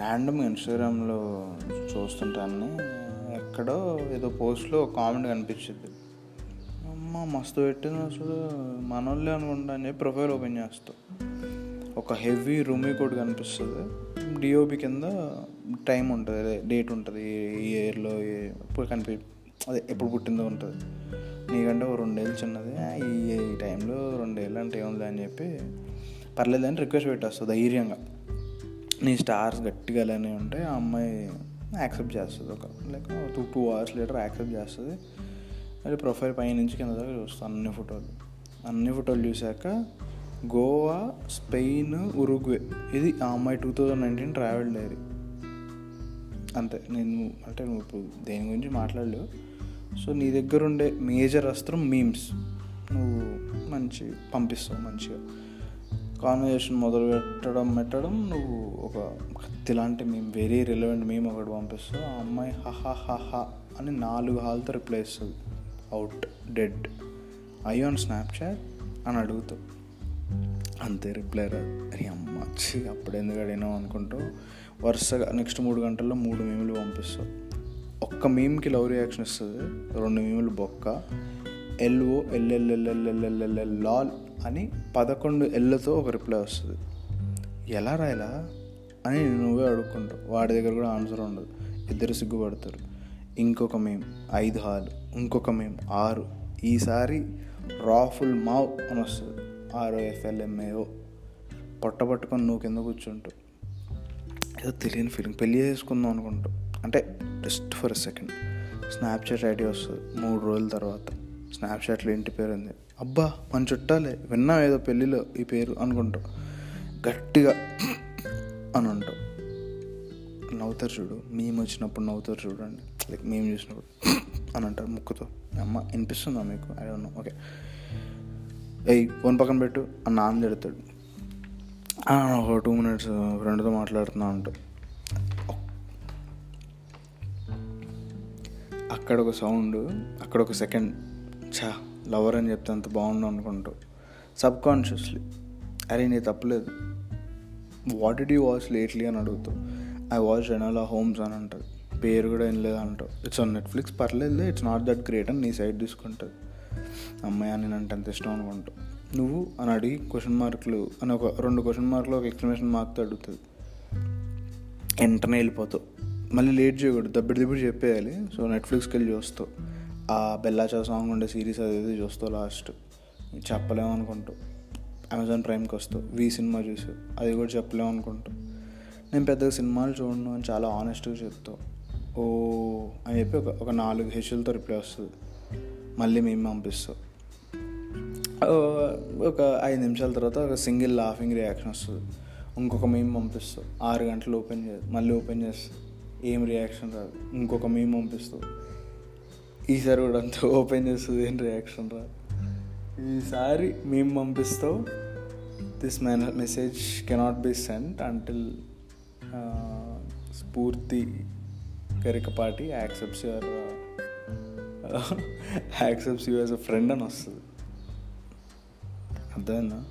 Random ఇన్స్టాగ్రామ్లో చూస్తుంటాను ఎక్కడో ఏదో పోస్ట్లో కామెంట్ కనిపించింది. అమ్మ మస్తు పెట్టిన అసలు మనోళ్ళే అనుకుంటా అని చెప్పి ప్రొఫైల్ ఓపెన్ చేస్తాం. ఒక హెవీ రూమీ కోడ్ కనిపిస్తుంది. డిఓబి కింద టైం ఉంటుంది అదే డేట్ ఉంటుంది ఈ ఇయర్లో ఎప్పుడు కనిపి అదే ఎప్పుడు పుట్టిందో ఉంటుంది. నీకంటే ఓ రెండేళ్ళు చిన్నది ఈ టైంలో రెండేళ్ళు అంటే ఏముంది అని చెప్పి పర్లేదు అని రిక్వెస్ట్ పెట్టేస్తుంది ధైర్యంగా. నీ స్టార్స్ గట్టిగా ఉంటే ఆ అమ్మాయి యాక్సెప్ట్ చేస్తుంది. ఒక like two two hours later accept చేస్తుంది. అది ప్రొఫైల్ పై నుంచి కింద దాకా చూస్తాను అన్ని ఫోటోలు. అన్ని ఫోటోలు చూశాక గోవా స్పెయిన్ ఉరుగ్వే ఇది ఆ అమ్మాయి two thousand nineteen travel diary అంతే. నేను అంటే నువ్వు ఇప్పుడు దేని గురించి మాట్లాడలేవు. సో నీ దగ్గర ఉండే మేజర్ అస్త్రం మీమ్స్ నువ్వు మంచి పంపిస్తావు మంచిగా. కాన్వర్జేషన్ మొదలు పెట్టడం పెట్టడం నువ్వు ఒక కత్తి లాంటి మేము వెరీ రిలవెంట్ మేము ఒకటి పంపిస్తావు ఆ అమ్మాయి హహా హహా అని నాలుగు హాల్తో రిప్లై ఇస్తుంది అవుట్ డెడ్ ఐ అని స్నాప్చాట్ అని అడుగుతావు అంతే రిప్లై రాదు అరే అమ్మ చి అప్పుడు ఎందుకు అడిగినావు అనుకుంటూ వరుసగా నెక్స్ట్ మూడు గంటల్లో మూడు మీములు పంపిస్తావు ఒక్క మీమ్కి లవ్ రియాక్షన్ ఇస్తుంది రెండు మీములు బొక్క ఎల్ఓ ఎల్ఎల్ఎల్ఎల్ఎల్ఎల్ఎల్ లాల్ అని పదకొండు ఎల్లతో ఒక రిప్లై వస్తుంది. ఎలా రాయలా? అని నువ్వే అడుక్కుంటావు. వాడి దగ్గర కూడా ఆన్సర్ ఉండదు. ఇద్దరు సిగ్గుపడతారు. ఇంకొక మేం ఐదు హాలు. ఇంకొక మేం ఆరు. ఈసారి రాఫుల్ మావ్ అని వస్తుంది. ఆరో ఎఫ్ఎల్ఎంఏఓ పొట్ట పట్టుకొని నువ్వు కింద కూర్చుంటావు. ఏదో తెలియని ఫీలింగ్ పెళ్ళి చేసుకుందాం అనుకుంటావు. అంటే just for second Snapchat ID వస్తుంది. మూడు రోజుల తర్వాత. స్నాప్చాట్లో ఇంటి పేరు ఉంది. అబ్బా మన చుట్టాలే విన్నాం ఏదో పెళ్ళిలో ఈ పేరు అనుకుంటాం. గట్టిగా అని అంటాం. నవ్వుతారు చూడు మేము వచ్చినప్పుడు నవ్వుతారు చూడండి. లైక్ మేము చూసినప్పుడు అని అంటారు ముక్కుతో. అమ్మ వినిపిస్తుందా మీకు? ఐ డోంట్ నో ఓకే ఏయ్ ఫోన్ పక్కన పెట్టు. అని నాన్న తిడతాడు. ఒక టూ మినిట్స్ ఫ్రెండ్తో మాట్లాడుతున్నా అంటూ అక్కడ ఒక సౌండ్ అక్కడ ఒక సెకండ్ ఛా లవర్ అని చెప్తే అంత బాగుండు అనుకుంటూ సబ్ కాన్షియస్లీ అరే నీ తప్పలేదు. What did you watch lately అని అడుగుతావు. ఐ వాచ్ రెనోలా హోమ్స్ అని అంటుంది. పేరు కూడా ఏం లేదు అంటావు. ఇట్స్ ఆన్ నెట్ఫ్లిక్స్ పర్లేదు ఇట్స్ నాట్ దట్ గ్రేట్ అని నీ సైడ్ తీసుకుంటుంది. అమ్మాయి అని అంటే అంత ఇష్టం అనుకుంటావు. నువ్వు అని అడిగి క్వశ్చన్ మార్కులు అని ఒక రెండు క్వశ్చన్ మార్కులు ఒక ఎక్స్ప్లెనేషన్ మార్క్తో అడుగుతుంది వెంటనే వెళ్ళిపోతావు. మళ్ళీ లేట్ చేయకూడదు. దబ్బిడి దిబ్బడి చెప్పేయాలి. సో నెట్ఫ్లిక్స్కి వెళ్ళి చూస్తావు. ఆ బెల్లాచా సాంగ్ ఉండే సిరీస్ అది చూస్తావు లాస్ట్ చెప్పలేము అనుకుంటూ. అమెజాన్ ప్రైమ్కి వస్తావు వి సినిమా చూసావు అది కూడా చెప్పలేము అనుకుంటూ. నేను పెద్దగా సినిమాలు చూడను అని చాలా ఆనెస్ట్గా చెప్తావు ఓ అని చెప్పి ఒక ఒక నాలుగు హెచ్చులతో రిప్లై వస్తుంది. మళ్ళీ మేము పంపిస్తావు ఒక ఐదు నిమిషాల తర్వాత ఒక సింగిల్ లాఫింగ్ రియాక్షన్ వస్తుంది. ఇంకొక మేము పంపిస్తావు ఆరు గంటలు ఓపెన్ చేసి మళ్ళీ ఓపెన్ చేస్తావు ఏం రియాక్షన్ రాదు. ఇంకొక మేము పంపిస్తావు ఈసారి కూడా అంతా ఓపెన్ చేస్తుంది ఏం రియాక్షన్ రా. ఈసారి మేము పంపిస్తావు this men message cannot be sent until Spoorthi Garikapati accepts your accepts you as a friend అని వస్తుంది. అర్థమైందా?